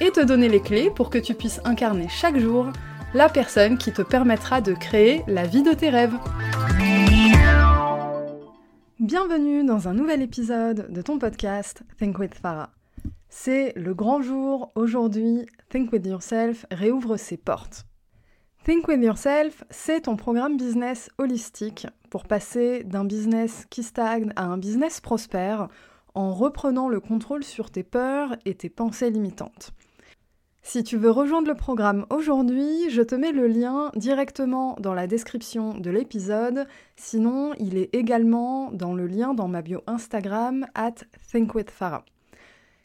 et te donner les clés pour que tu puisses incarner chaque jour la personne qui te permettra de créer la vie de tes rêves. Bienvenue dans un nouvel épisode de ton podcast Think with Farah. C'est le grand jour, aujourd'hui, Think with Yourself réouvre ses portes. Think with Yourself, c'est ton programme business holistique pour passer d'un business qui stagne à un business prospère en reprenant le contrôle sur tes peurs et tes pensées limitantes. Si tu veux rejoindre le programme aujourd'hui, je te mets le lien directement dans la description de l'épisode. Sinon, il est également dans le lien dans ma bio Instagram at thinkwithfarah.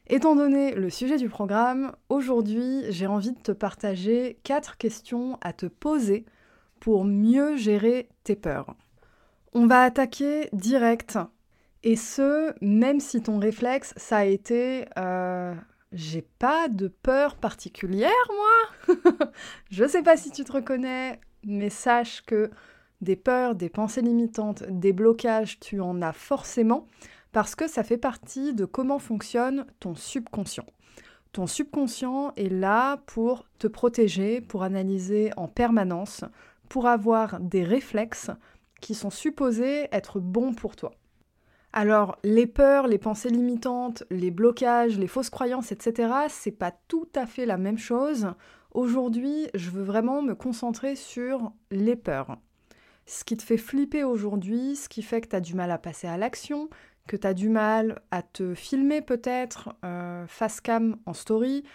Étant donné le sujet du programme, aujourd'hui j'ai envie de te partager quatre questions à te poser pour mieux gérer tes peurs. On va attaquer direct, et ce, même si ton réflexe, ça a été euh, j'ai pas de peur particulière, moi. je sais pas si tu te reconnais, mais sache que des peurs, des pensées limitantes, des blocages, tu en as forcément parce que ça fait partie de comment fonctionne ton subconscient. Ton subconscient est là pour te protéger, pour analyser en permanence, pour avoir des réflexes qui sont supposés être bons pour toi. Alors, les peurs, les pensées limitantes, les blocages, les fausses croyances, etc., c'est pas tout à fait la même chose. Aujourd'hui, je veux vraiment me concentrer sur les peurs. Ce qui te fait flipper aujourd'hui, ce qui fait que tu du mal à passer à l'action, que tu as du mal à te filmer peut-être euh, face cam en story,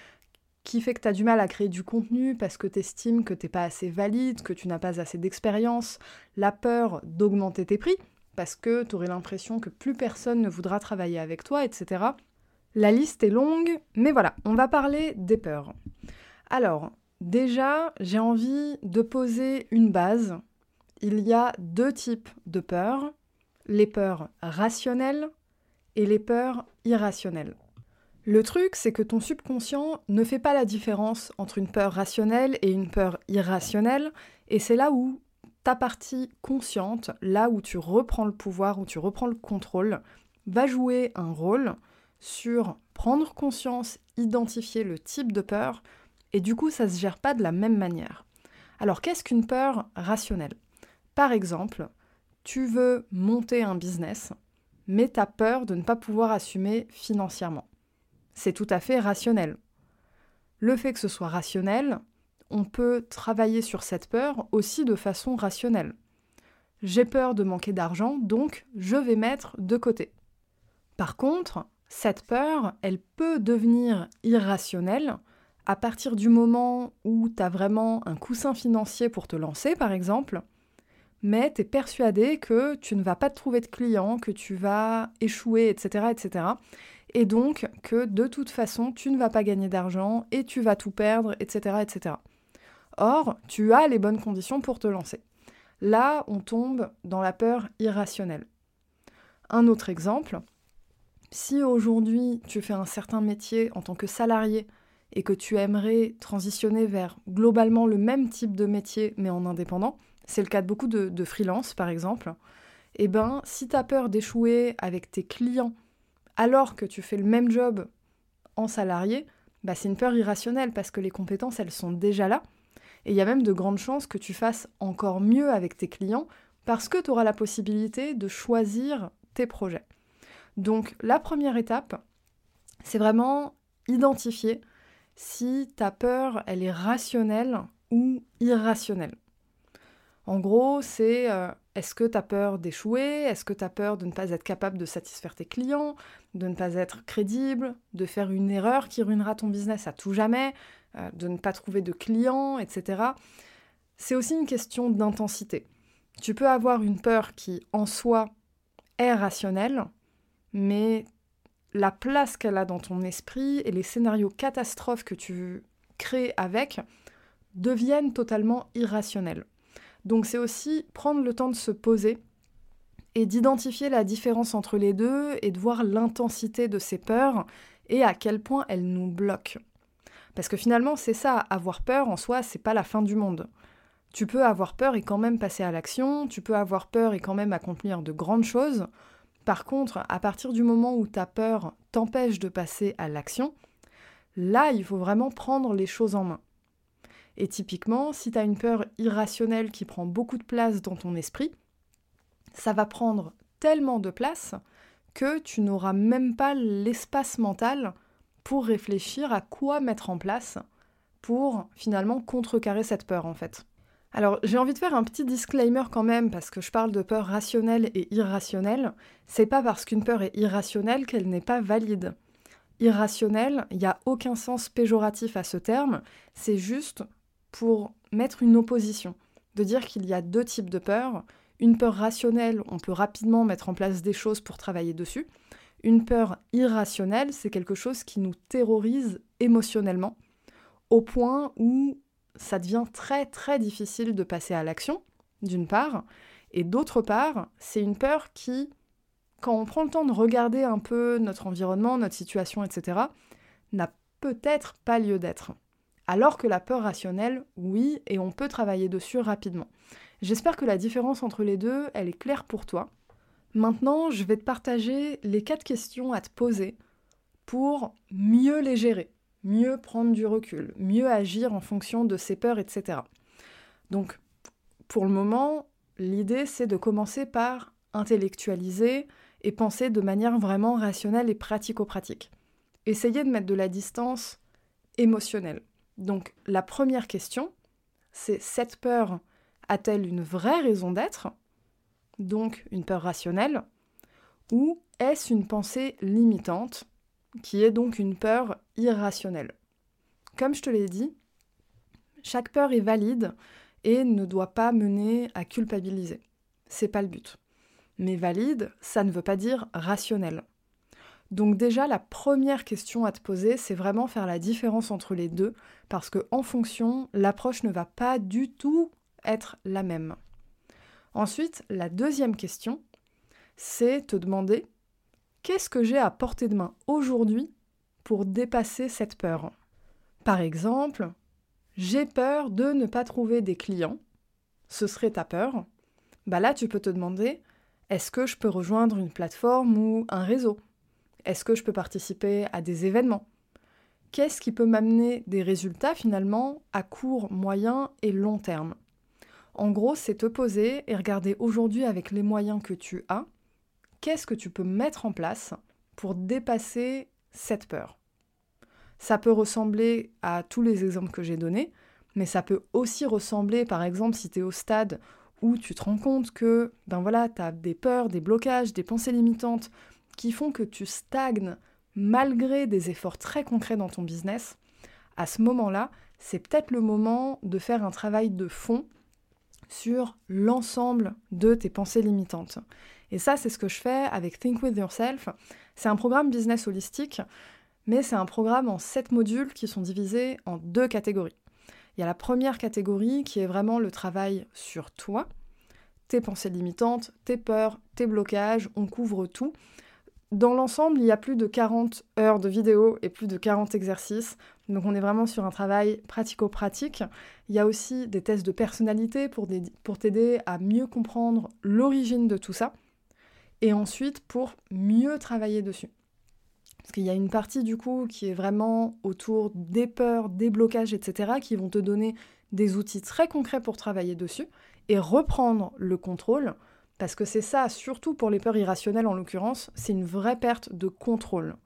qui fait que tu du mal à créer du contenu parce que tu estimes que tu n'es pas assez valide, que tu n'as pas assez d'expérience, la peur d'augmenter tes prix, parce que tu aurais l'impression que plus personne ne voudra travailler avec toi, etc. La liste est longue, mais voilà, on va parler des peurs. Alors, déjà, j'ai envie de poser une base. Il y a deux types de peurs, les peurs rationnelles et les peurs irrationnelles. Le truc, c'est que ton subconscient ne fait pas la différence entre une peur rationnelle et une peur irrationnelle, et c'est là où ta partie consciente, là où tu reprends le pouvoir, où tu reprends le contrôle, va jouer un rôle sur prendre conscience, identifier le type de peur, et du coup ça ne se gère pas de la même manière. Alors qu'est-ce qu'une peur rationnelle? Par exemple, tu veux monter un business, mais tu as peur de ne pas pouvoir assumer financièrement. C'est tout à fait rationnel. Le fait que ce soit rationnel, on peut travailler sur cette peur aussi de façon rationnelle. J'ai peur de manquer d'argent, donc je vais mettre de côté. Par contre, cette peur, elle peut devenir irrationnelle à partir du moment où tu as vraiment un coussin financier pour te lancer, par exemple, mais tu es persuadé que tu ne vas pas te trouver de clients, que tu vas échouer, etc., etc. Et donc que de toute façon, tu ne vas pas gagner d'argent et tu vas tout perdre, etc., etc. Or, tu as les bonnes conditions pour te lancer. Là, on tombe dans la peur irrationnelle. Un autre exemple, si aujourd'hui tu fais un certain métier en tant que salarié et que tu aimerais transitionner vers globalement le même type de métier mais en indépendant, c'est le cas de beaucoup de, freelance par exemple, eh ben si tu as peur d'échouer avec tes clients alors que tu fais le même job en salarié, bah c'est une peur irrationnelle parce que les compétences elles sont déjà là et il y a même de grandes chances que tu fasses encore mieux avec tes clients parce que tu auras la possibilité de choisir tes projets. Donc la première étape, c'est vraiment identifier si ta peur, elle est rationnelle ou irrationnelle. En gros, c'est euh, est-ce que tu as peur d'échouer? Est-ce que tu as peur de ne pas être capable de satisfaire tes clients? De ne pas être crédible? De faire une erreur qui ruinera ton business? À tout jamais de ne pas trouver de clients, etc. C'est aussi une question d'intensité. Tu peux avoir une peur qui, en soi, est rationnelle, mais la place qu'elle a dans ton esprit et les scénarios catastrophes que tu créent avec deviennent totalement irrationnelles. Donc c'est aussi prendre le temps de se poser et d'identifier la différence entre les deux et de voir l'intensité de ces peurs et à quel point elles nous bloquent. Parce que finalement, c'est ça, avoir peur en soi, c'est pas la fin du monde. Tu peux avoir peur et quand même passer à l'action, tu peux avoir peur et quand même accomplir de grandes choses. Par contre, à partir du moment où ta peur t'empêche de passer à l'action, là, il faut vraiment prendre les choses en main. Et typiquement, si tu as une peur irrationnelle qui prend beaucoup de place dans ton esprit, ça va prendre tellement de place que tu n'auras même pas l'espace mental pour réfléchir à quoi mettre en place pour finalement contrecarrer cette peur en fait. Alors j'ai envie de faire un petit disclaimer quand même parce que je parle de peur rationnelle et irrationnelle. C'est pas parce qu'une peur est irrationnelle qu'elle n'est pas valide. Irrationnelle, il n'y a aucun sens péjoratif à ce terme, c'est juste pour mettre une opposition, de dire qu'il y a deux types de peurs. Une peur rationnelle, on peut rapidement mettre en place des choses pour travailler dessus. Une peur irrationnelle, c'est quelque chose qui nous terrorise émotionnellement, au point où ça devient très très difficile de passer à l'action, d'une part, et d'autre part, c'est une peur qui, quand on prend le temps de regarder un peu notre environnement, notre situation, etc., n'a peut-être pas lieu d'être. Alors que la peur rationnelle, oui, et on peut travailler dessus rapidement. J'espère que la différence entre les deux, elle est claire pour toi. Maintenant, je vais te partager les quatre questions à te poser pour mieux les gérer, mieux prendre du recul, mieux agir en fonction de ses peurs, etc. Donc, pour le moment, l'idée, c'est de commencer par intellectualiser et penser de manière vraiment rationnelle et pratico-pratique. Essayez de mettre de la distance émotionnelle. Donc, la première question, c'est cette peur a-t-elle une vraie raison d'être? Donc une peur rationnelle, ou est-ce une pensée limitante, qui est donc une peur irrationnelle? Comme je te l'ai dit, chaque peur est valide et ne doit pas mener à culpabiliser. C'est pas le but. Mais valide, ça ne veut pas dire rationnel. Donc déjà la première question à te poser, c'est vraiment faire la différence entre les deux parce que en fonction, l'approche ne va pas du tout être la même. Ensuite, la deuxième question, c'est te demander qu'est-ce que j'ai à portée de main aujourd'hui pour dépasser cette peur? Par exemple, j'ai peur de ne pas trouver des clients. Ce serait ta peur. Bah là, tu peux te demander est-ce que je peux rejoindre une plateforme ou un réseau? Est-ce que je peux participer à des événements? Qu'est-ce qui peut m'amener des résultats finalement à court, moyen et long terme? En gros, c'est te poser et regarder aujourd'hui avec les moyens que tu as, qu'est-ce que tu peux mettre en place pour dépasser cette peur? Ça peut ressembler à tous les exemples que j'ai donnés, mais ça peut aussi ressembler, par exemple, si tu es au stade où tu te rends compte que ben voilà, tu as des peurs, des blocages, des pensées limitantes qui font que tu stagnes malgré des efforts très concrets dans ton business, à ce moment-là, c'est peut-être le moment de faire un travail de fond sur l'ensemble de tes pensées limitantes. Et ça, c'est ce que je fais avec Think With Yourself. C'est un programme business holistique, mais c'est un programme en sept modules qui sont divisés en deux catégories. Il y a la première catégorie qui est vraiment le travail sur toi, tes pensées limitantes, tes peurs, tes blocages, on couvre tout. Dans l'ensemble, il y a plus de 40 heures de vidéos et plus de 40 exercices. Donc on est vraiment sur un travail pratico-pratique. Il y a aussi des tests de personnalité pour, t'aider à mieux comprendre l'origine de tout ça. Et ensuite pour mieux travailler dessus. Parce qu'il y a une partie du coup qui est vraiment autour des peurs, des blocages, etc. qui vont te donner des outils très concrets pour travailler dessus et reprendre le contrôle parce que c'est ça, surtout pour les peurs irrationnelles en l'occurrence, c'est une vraie perte de contrôle.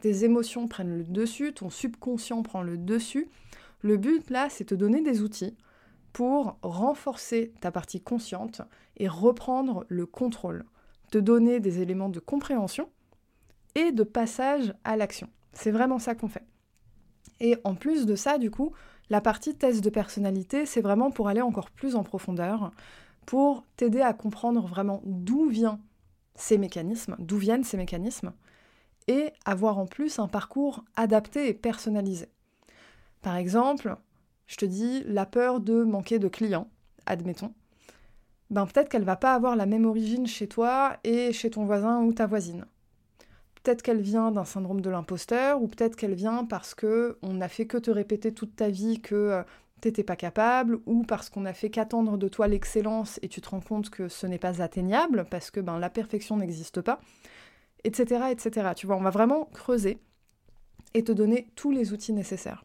Tes émotions prennent le dessus, ton subconscient prend le dessus. Le but là, c'est te donner des outils pour renforcer ta partie consciente et reprendre le contrôle, te donner des éléments de compréhension et de passage à l'action. C'est vraiment ça qu'on fait. Et en plus de ça, du coup, la partie test de personnalité, c'est vraiment pour aller encore plus en profondeur, pour t'aider à comprendre vraiment d'où viennent ces mécanismes, d'où viennent ces mécanismes, et avoir en plus un parcours adapté et personnalisé. Par exemple, je te dis la peur de manquer de clients, admettons. Ben peut-être qu'elle va pas avoir la même origine chez toi et chez ton voisin ou ta voisine. Peut-être qu'elle vient d'un syndrome de l'imposteur, ou peut-être qu'elle vient parce que on n'a fait que te répéter toute ta vie que euh, t'étais pas capable, ou parce qu'on a fait qu'attendre de toi l'excellence et tu te rends compte que ce n'est pas atteignable, parce que ben, la perfection n'existe pas, etc., etc. Tu vois, on va vraiment creuser et te donner tous les outils nécessaires.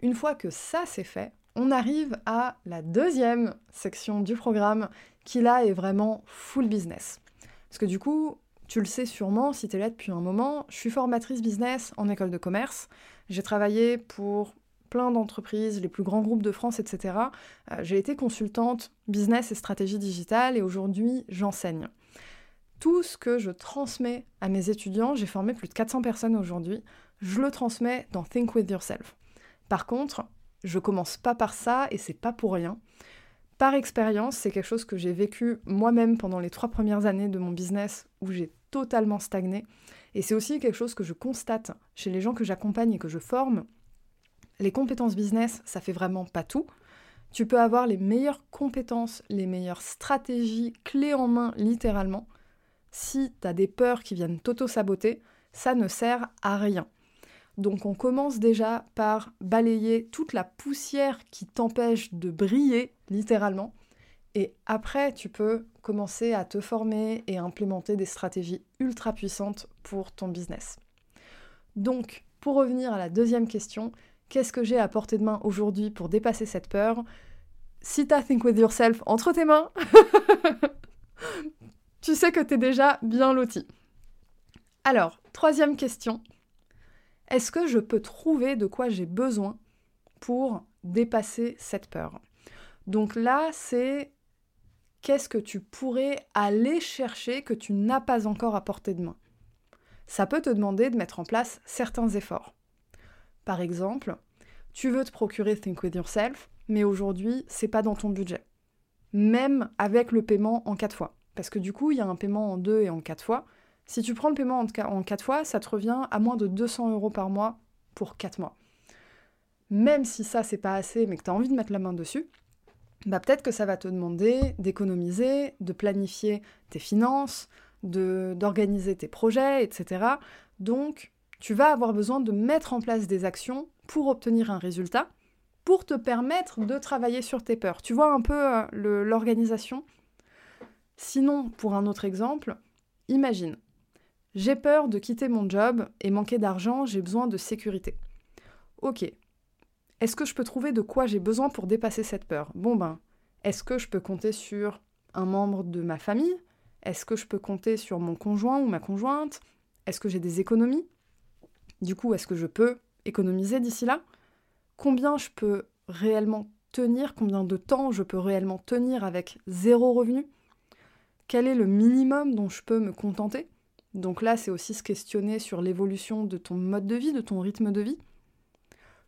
Une fois que ça c'est fait, on arrive à la deuxième section du programme qui là est vraiment full business. Parce que du coup, tu le sais sûrement si tu es là depuis un moment, je suis formatrice business en école de commerce. J'ai travaillé pour plein d'entreprises, les plus grands groupes de France, etc. Euh, j'ai été consultante business et stratégie digitale et aujourd'hui j'enseigne. Tout ce que je transmets à mes étudiants, j'ai formé plus de 400 personnes aujourd'hui, je le transmets dans Think With Yourself. Par contre, je commence pas par ça et c'est pas pour rien. Par expérience, c'est quelque chose que j'ai vécu moi-même pendant les trois premières années de mon business où j'ai totalement stagné. Et c'est aussi quelque chose que je constate chez les gens que j'accompagne et que je forme. Les compétences business, ça fait vraiment pas tout. Tu peux avoir les meilleures compétences, les meilleures stratégies, clés en main littéralement. Si tu as des peurs qui viennent t'auto-saboter, ça ne sert à rien. Donc on commence déjà par balayer toute la poussière qui t'empêche de briller, littéralement. Et après, tu peux commencer à te former et implémenter des stratégies ultra puissantes pour ton business. Donc, pour revenir à la deuxième question, qu'est-ce que j'ai à portée de main aujourd'hui pour dépasser cette peur? Si tu as Think With Yourself entre tes mains, tu sais que tu es déjà bien loti. Alors, troisième question, est-ce que je peux trouver de quoi j'ai besoin pour dépasser cette peur? Donc là, c'est qu'est-ce que tu pourrais aller chercher que tu n'as pas encore à portée de main? Ça peut te demander de mettre en place certains efforts. Par exemple, tu veux te procurer Think With Yourself, mais aujourd'hui, c'est pas dans ton budget. Même avec le paiement en quatre fois. Parce que du coup, il y a un paiement en deux et en quatre fois. Si tu prends le paiement en 4 fois, ça te revient à moins de 200 euros par mois pour 4 mois. Même si ça, c'est pas assez, mais que tu as envie de mettre la main dessus, bah peut-être que ça va te demander d'économiser, de planifier tes finances, d'organiser tes projets, etc. Donc, tu vas avoir besoin de mettre en place des actions pour obtenir un résultat, pour te permettre de travailler sur tes peurs. Tu vois un peu euh, l'organisation? Sinon, pour un autre exemple, imagine, j'ai peur de quitter mon job et manquer d'argent, j'ai besoin de sécurité. Ok. Est-ce que je peux trouver de quoi j'ai besoin pour dépasser cette peur? Bon ben, est-ce que je peux compter sur un membre de ma famille? Est-ce que je peux compter sur mon conjoint ou ma conjointe? Est-ce que j'ai des économies? Du coup, est-ce que je peux économiser d'ici là? Combien je peux réellement tenir? Combien de temps je peux réellement tenir avec zéro revenu? Quel est le minimum dont je peux me contenter? Donc là, c'est aussi se questionner sur l'évolution de ton mode de vie, de ton rythme de vie.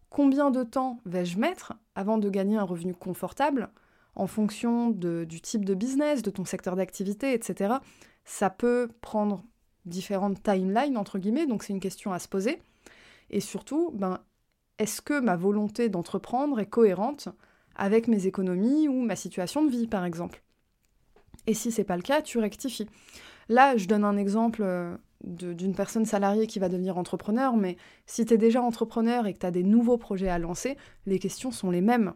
Combien de temps vais-je mettre avant de gagner un revenu confortable en fonction du type de business, de ton secteur d'activité, etc. Ça peut prendre différentes timelines, entre guillemets, donc c'est une question à se poser. Et surtout, ben, est-ce que ma volonté d'entreprendre est cohérente avec mes économies ou ma situation de vie, par exemple? Et si c'est pas le cas, tu rectifies. Là, je donne un exemple euh, d'une personne salariée qui va devenir entrepreneur, mais si tu es déjà entrepreneur et que tu as des nouveaux projets à lancer, les questions sont les mêmes.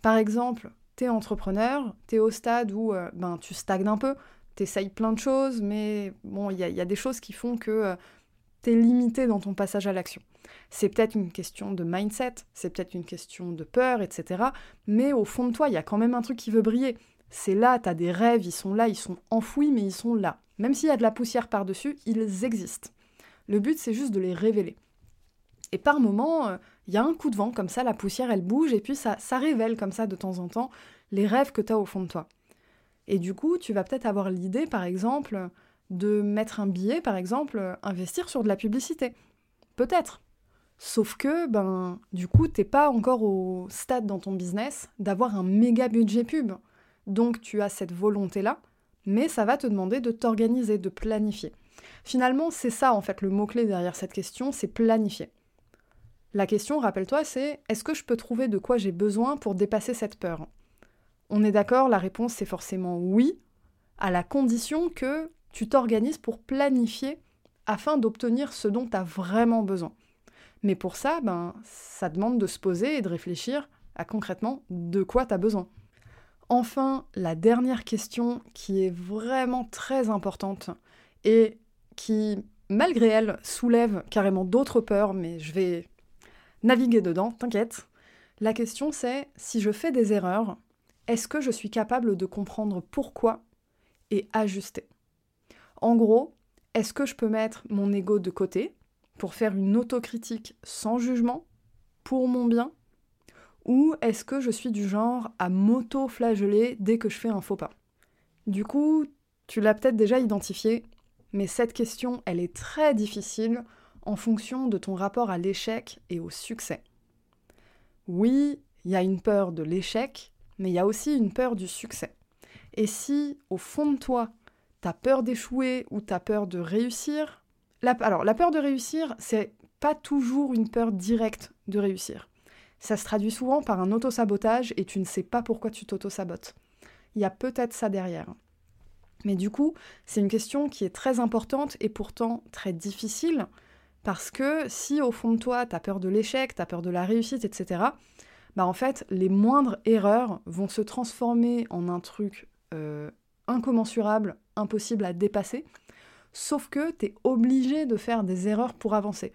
Par exemple, tu es entrepreneur, tu es au stade où euh, ben, tu stagnes un peu, tu essayes plein de choses, mais bon, il y, a des choses qui font que euh, tu es limité dans ton passage à l'action. C'est peut-être une question de mindset, c'est peut-être une question de peur, etc. Mais au fond de toi, il y a quand même un truc qui veut briller. C'est là, tu as des rêves, ils sont là, ils sont enfouis, mais ils sont là. Même s'il y a de la poussière par-dessus, ils existent. Le but, c'est juste de les révéler. Et par moment, euh, il y a un coup de vent, comme ça, la poussière, elle bouge, et puis ça, ça révèle comme ça de temps en temps les rêves que tu as au fond de toi. Et du coup, tu vas peut-être avoir l'idée, par exemple, de mettre un billet, par exemple, investir sur de la publicité. Peut-être. Sauf que, ben, du coup, t'es pas encore au stade dans ton business d'avoir un méga budget pub. Donc tu as cette volonté-là, mais ça va te demander de t'organiser, de planifier. Finalement, c'est ça en fait le mot-clé derrière cette question, c'est planifier. La question, rappelle-toi, c'est est-ce que je peux trouver de quoi j'ai besoin pour dépasser cette peur? On est d'accord, la réponse c'est forcément oui, à la condition que tu t'organises pour planifier afin d'obtenir ce dont tu as vraiment besoin. Mais pour ça, ben, ça demande de se poser et de réfléchir à concrètement de quoi tu as besoin. Enfin, la dernière question qui est vraiment très importante et qui, malgré elle, soulève carrément d'autres peurs, mais je vais naviguer dedans, t'inquiète. La question c'est, si je fais des erreurs, est-ce que je suis capable de comprendre pourquoi et ajuster? En gros, est-ce que je peux mettre mon ego de côté pour faire une autocritique sans jugement, pour mon bien? Ou est-ce que je suis du genre à m'auto-flageller dès que je fais un faux pas? Du coup, tu l'as peut-être déjà identifié, mais cette question, elle est très difficile en fonction de ton rapport à l'échec et au succès. Oui, il y a une peur de l'échec, mais il y a aussi une peur du succès. Et si, au fond de toi, t'as peur d'échouer ou t'as peur de réussir, alors la peur de réussir, c'est pas toujours une peur directe de réussir. Ça se traduit souvent par un auto-sabotage et tu ne sais pas pourquoi tu t'auto-sabotes. Il y a peut-être ça derrière. Mais du coup, c'est une question qui est très importante et pourtant très difficile, parce que si au fond de toi, tu as peur de l'échec, tu as peur de la réussite, etc., bah en fait, les moindres erreurs vont se transformer en un truc euh, incommensurable, impossible à dépasser, sauf que tu es obligé de faire des erreurs pour avancer.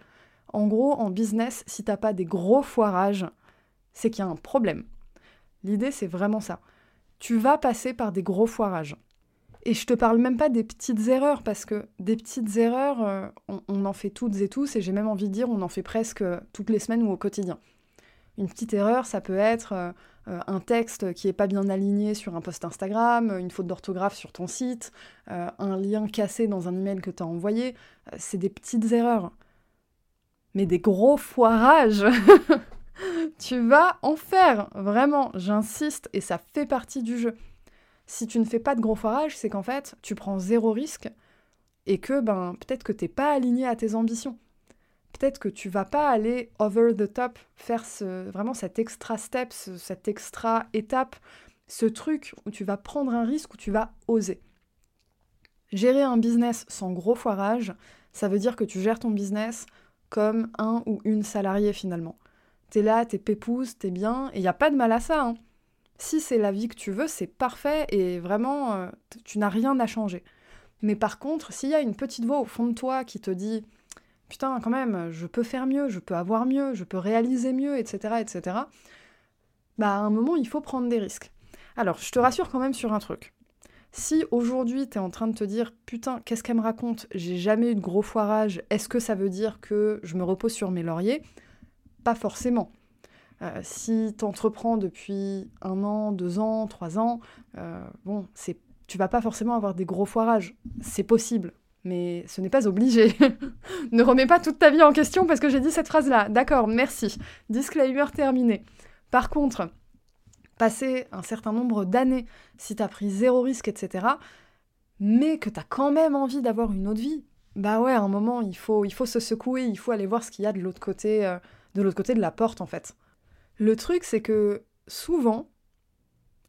En gros, en business, si t'as pas des gros foirages, c'est qu'il y a un problème. L'idée, c'est vraiment ça. Tu vas passer par des gros foirages. Et je te parle même pas des petites erreurs, parce que des petites erreurs, euh, on, en fait toutes et tous, et j'ai même envie de dire, on en fait presque toutes les semaines ou au quotidien. Une petite erreur, ça peut être euh, euh, un texte qui est pas bien aligné sur un post Instagram, une faute d'orthographe sur ton site, un lien cassé dans un email que tu as envoyé. c'est des petites erreurs. Mais des gros foirages Tu vas en faire, vraiment, j'insiste, et ça fait partie du jeu si tu ne fais pas de gros foirage, c'est qu'en fait, tu prends zéro risque et que ben peut-être que t'es pas aligné à tes ambitions. Peut-être que tu vas pas aller over the top, faire ce, vraiment cet extra step, cette extra étape, ce truc où tu vas prendre un risque, où tu vas oser. Gérer un business sans gros foirage, ça veut dire que tu gères ton business comme un ou une salariée finalement. T'es là, t'es pépouse, t'es bien, et il n'y a pas de mal à ça. Hein. Si c'est la vie que tu veux, c'est parfait et vraiment, euh, tu n'as rien à changer. Mais par contre, s'il y a une petite voix au fond de toi qui te dit Putain, quand même, je peux faire mieux, je peux avoir mieux, je peux réaliser mieux, etc., etc., bah à un moment, il faut prendre des risques. Alors, je te rassure quand même sur un truc. Si aujourd'hui, tu es en train de te dire Putain, qu'est-ce qu'elle me raconte? J'ai jamais eu de gros foirage, est-ce que ça veut dire que je me repose sur mes lauriers? Pas forcément. Euh, si tu entreprends depuis un an, deux ans, trois ans, euh, bon, c'est, tu vas pas forcément avoir des gros foirages. C'est possible, mais ce n'est pas obligé. ne remets pas toute ta vie en question parce que j'ai dit cette phrase-là. D'accord, merci. Disclaimer terminé. Par contre, passer un certain nombre d'années, si tu as pris zéro risque, etc., mais que tu as quand même envie d'avoir une autre vie, bah ouais, à un moment, il faut, il faut se secouer, il faut aller voir ce qu'il y a de l'autre côté, euh, de l'autre côté de la porte, en fait. Le truc, c'est que souvent,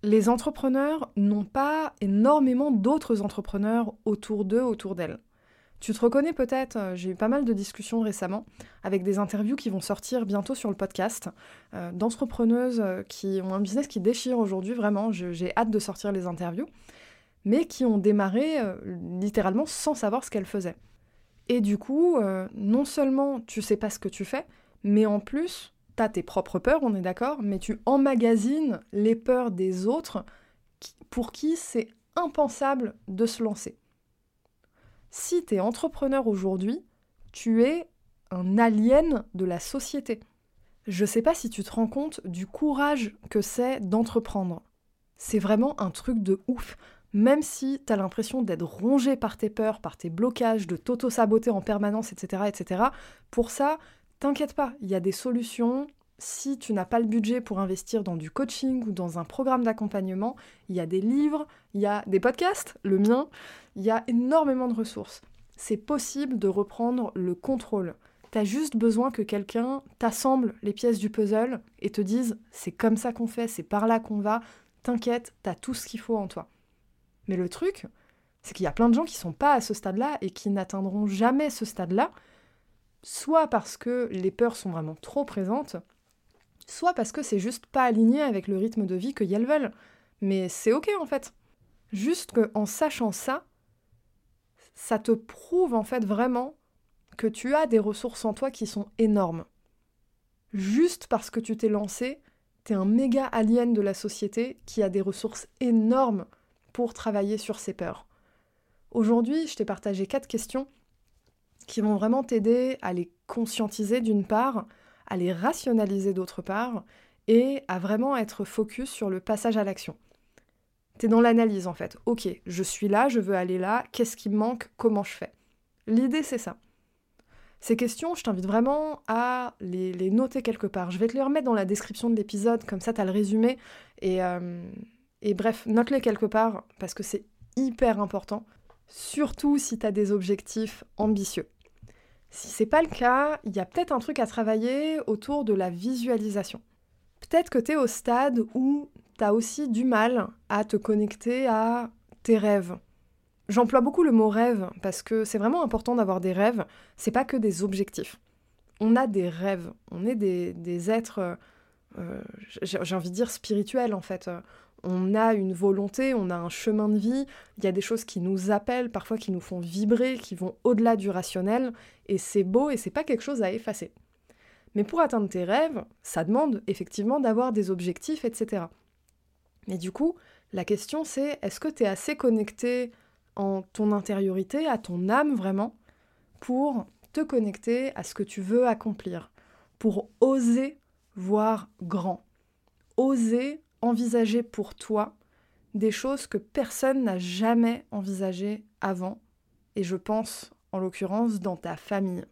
les entrepreneurs n'ont pas énormément d'autres entrepreneurs autour d'eux, autour d'elles. Tu te reconnais peut-être, euh, j'ai eu pas mal de discussions récemment avec des interviews qui vont sortir bientôt sur le podcast, euh, d'entrepreneuses euh, qui ont un business qui déchire aujourd'hui, vraiment, j'ai hâte de sortir les interviews, mais qui ont démarré littéralement sans savoir ce qu'elles faisaient. Et du coup, non seulement tu sais pas ce que tu fais, mais en plus, tes propres peurs, on est d'accord, mais tu emmagasines les peurs des autres pour qui c'est impensable de se lancer. Si tu es entrepreneur aujourd'hui, tu es un alien de la société. Je sais pas si tu te rends compte du courage que c'est d'entreprendre. C'est vraiment un truc de ouf. Même si tu as l'impression d'être rongé par tes peurs, par tes blocages, de t'auto-saboter en permanence, etc., etc., pour ça, T'inquiète pas, il y a des solutions. Si tu n'as pas le budget pour investir dans du coaching ou dans un programme d'accompagnement, il y a des livres, il y a des podcasts, le mien, il y a énormément de ressources. C'est possible de reprendre le contrôle. T'as juste besoin que quelqu'un t'assemble les pièces du puzzle et te dise c'est comme ça qu'on fait, c'est par là qu'on va, t'inquiète, t'as tout ce qu'il faut en toi. Mais le truc, c'est qu'il y a plein de gens qui sont pas à ce stade-là et qui n'atteindront jamais ce stade-là, soit parce que les peurs sont vraiment trop présentes, soit parce que c'est juste pas aligné avec le rythme de vie qu'elles veulent. Mais c'est ok en fait. Juste qu'en sachant ça, ça te prouve en fait vraiment que tu as des ressources en toi qui sont énormes. Juste parce que tu t'es lancé, t'es un méga alien de la société qui a des ressources énormes pour travailler sur ses peurs. Aujourd'hui, je t'ai partagé quatre questions qui vont vraiment t'aider à les conscientiser d'une part, à les rationaliser d'autre part, et à vraiment être focus sur le passage à l'action. T'es dans l'analyse en fait. Ok, je suis là, je veux aller là, qu'est-ce qui me manque, comment je fais? L'idée c'est ça. Ces questions, je t'invite vraiment à les, noter quelque part. Je vais te les remettre dans la description de l'épisode, comme ça tu as le résumé. Et, euh, et bref, note-les quelque part, parce que c'est hyper important, surtout si tu as des objectifs ambitieux. Si c'est pas le cas, il y a peut-être un truc à travailler autour de la visualisation. Peut-être que tu es au stade où tu as aussi du mal à te connecter à tes rêves. J'emploie beaucoup le mot rêve parce que c'est vraiment important d'avoir des rêves, c'est pas que des objectifs. On a des rêves, on est des, êtres, euh, j'ai envie de dire spirituels en fait on a une volonté, on a un chemin de vie, il y a des choses qui nous appellent, parfois qui nous font vibrer, qui vont au-delà du rationnel, et c'est beau et c'est pas quelque chose à effacer. Mais pour atteindre tes rêves, ça demande effectivement d'avoir des objectifs, etc. Mais du coup, la question c'est est-ce que tu es assez connecté en ton intériorité, à ton âme vraiment, pour te connecter à ce que tu veux accomplir, pour oser voir grand, oser envisager pour toi des choses que personne n'a jamais envisagées avant, et je pense en l'occurrence dans ta famille.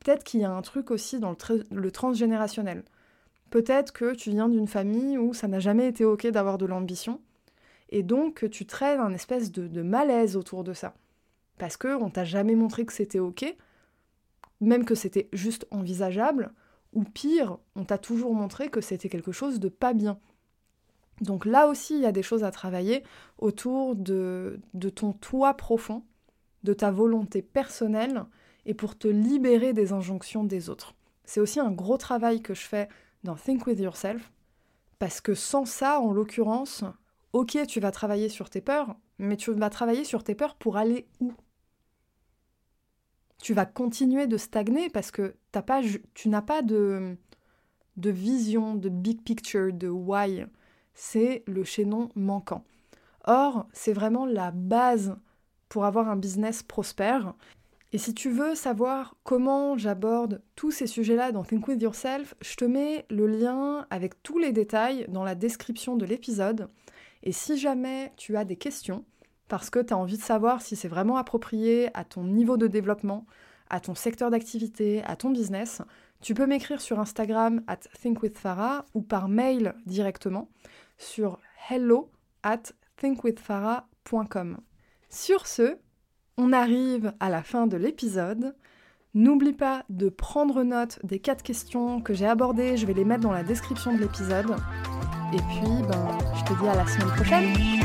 Peut-être qu'il y a un truc aussi dans le, transgénérationnel. Peut-être que tu viens d'une famille où ça n'a jamais été ok d'avoir de l'ambition, et donc tu traînes un espèce de, malaise autour de ça. Parce qu'on t'a jamais montré que c'était ok, même que c'était juste envisageable, ou pire, on t'a toujours montré que c'était quelque chose de pas bien. Donc là aussi, il y a des choses à travailler autour de, ton toi profond, de ta volonté personnelle, et pour te libérer des injonctions des autres. C'est aussi un gros travail que je fais dans Think With Yourself, parce que sans ça, en l'occurrence, ok, tu vas travailler sur tes peurs, mais tu vas travailler sur tes peurs pour aller où? Tu vas continuer de stagner parce que tu n'as pas de vision, de big picture, de why c'est le chaînon manquant. Or, c'est vraiment la base pour avoir un business prospère. Et si tu veux savoir comment j'aborde tous ces sujets-là dans Think With Yourself, je te mets le lien avec tous les détails dans la description de l'épisode. Et si jamais tu as des questions, parce que tu as envie de savoir si c'est vraiment approprié à ton niveau de développement, à ton secteur d'activité, à ton business, tu peux m'écrire sur Instagram at thinkwithfarah ou par mail directement sur hello at thinkwithfarah.com. Sur ce, on arrive à la fin de l'épisode. N'oublie pas de prendre note des quatre questions que j'ai abordées, je vais les mettre dans la description de l'épisode. Et puis, ben, je te dis à la semaine prochaine